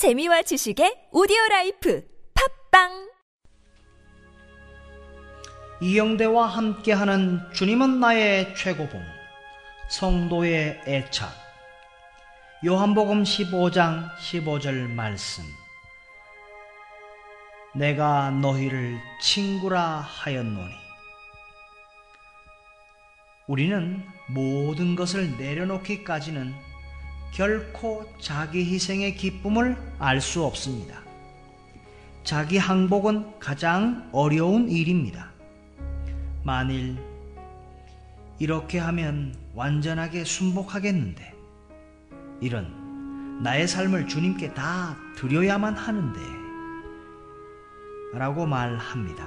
재미와 지식의 오디오 라이프 팟빵! 이영대와 함께하는 주님은 나의 최고봉 성도의 애착. 요한복음 15장 15절 말씀. 내가 너희를 친구라 하였노니. 우리는 모든 것을 내려놓기까지는 결코 자기 희생의 기쁨을 알 수 없습니다. 자기 항복은 가장 어려운 일입니다. 만일 이렇게 하면 완전하게 순복하겠는데, 이런 나의 삶을 주님께 다 드려야만 하는데, 라고 말합니다.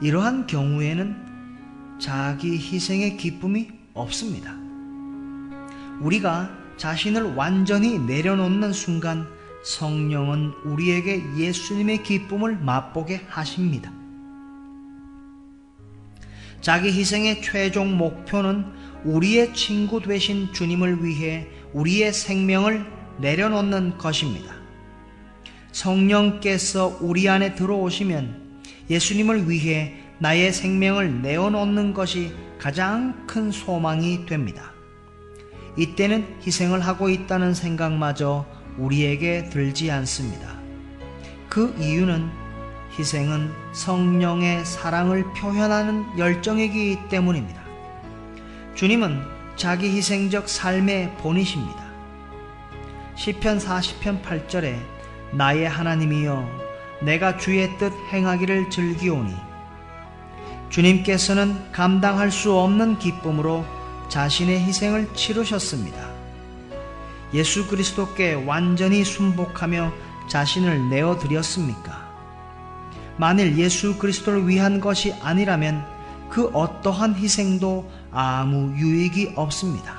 이러한 경우에는 자기 희생의 기쁨이 없습니다. 우리가 자신을 완전히 내려놓는 순간 성령은 우리에게 예수님의 기쁨을 맛보게 하십니다. 자기 희생의 최종 목표는 우리의 친구 되신 주님을 위해 우리의 생명을 내려놓는 것입니다. 성령께서 우리 안에 들어오시면 예수님을 위해 나의 생명을 내어놓는 것이 가장 큰 소망이 됩니다. 이때는 희생을 하고 있다는 생각마저 우리에게 들지 않습니다. 그 이유는 희생은 성령의 사랑을 표현하는 열정이기 때문입니다. 주님은 자기 희생적 삶의 본이십니다. 시편 40편 8절에 나의 하나님이여 내가 주의 뜻 행하기를 즐기오니 주님께서는 감당할 수 없는 기쁨으로 자신의 희생을 치르셨습니다. 예수 그리스도께 완전히 순복하며 자신을 내어 드렸습니까? 만일 예수 그리스도를 위한 것이 아니라면 그 어떠한 희생도 아무 유익이 없습니다.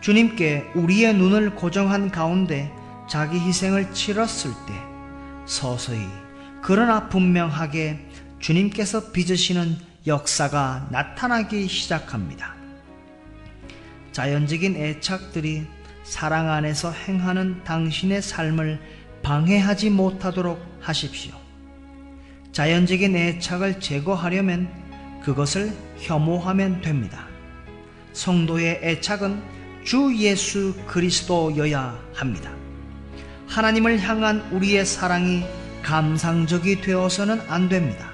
주님께 우리의 눈을 고정한 가운데 자기 희생을 치렀을 때 서서히 그러나 분명하게 주님께서 빚으시는 역사가 나타나기 시작합니다. 자연적인 애착들이 사랑 안에서 행하는 당신의 삶을 방해하지 못하도록 하십시오. 자연적인 애착을 제거하려면 그것을 혐오하면 됩니다. 성도의 애착은 주 예수 그리스도여야 합니다. 하나님을 향한 우리의 사랑이 감상적이 되어서는 안 됩니다.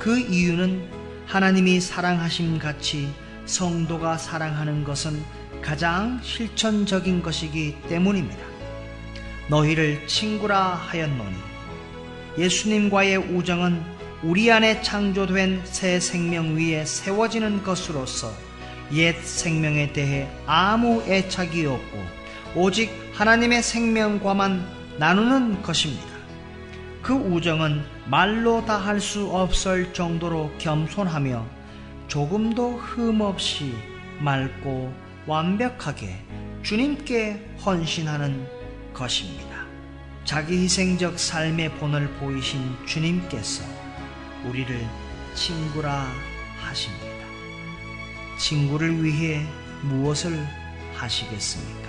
그 이유는 하나님이 사랑하심 같이 성도가 사랑하는 것은 가장 실천적인 것이기 때문입니다. 너희를 친구라 하였노니 예수님과의 우정은 우리 안에 창조된 새 생명 위에 세워지는 것으로서 옛 생명에 대해 아무 애착이 없고 오직 하나님의 생명과만 나누는 것입니다. 그 우정은 말로 다 할 수 없을 정도로 겸손하며 조금도 흠없이 맑고 완벽하게 주님께 헌신하는 것입니다. 자기 희생적 삶의 본을 보이신 주님께서 우리를 친구라 하십니다. 친구를 위해 무엇을 하시겠습니까?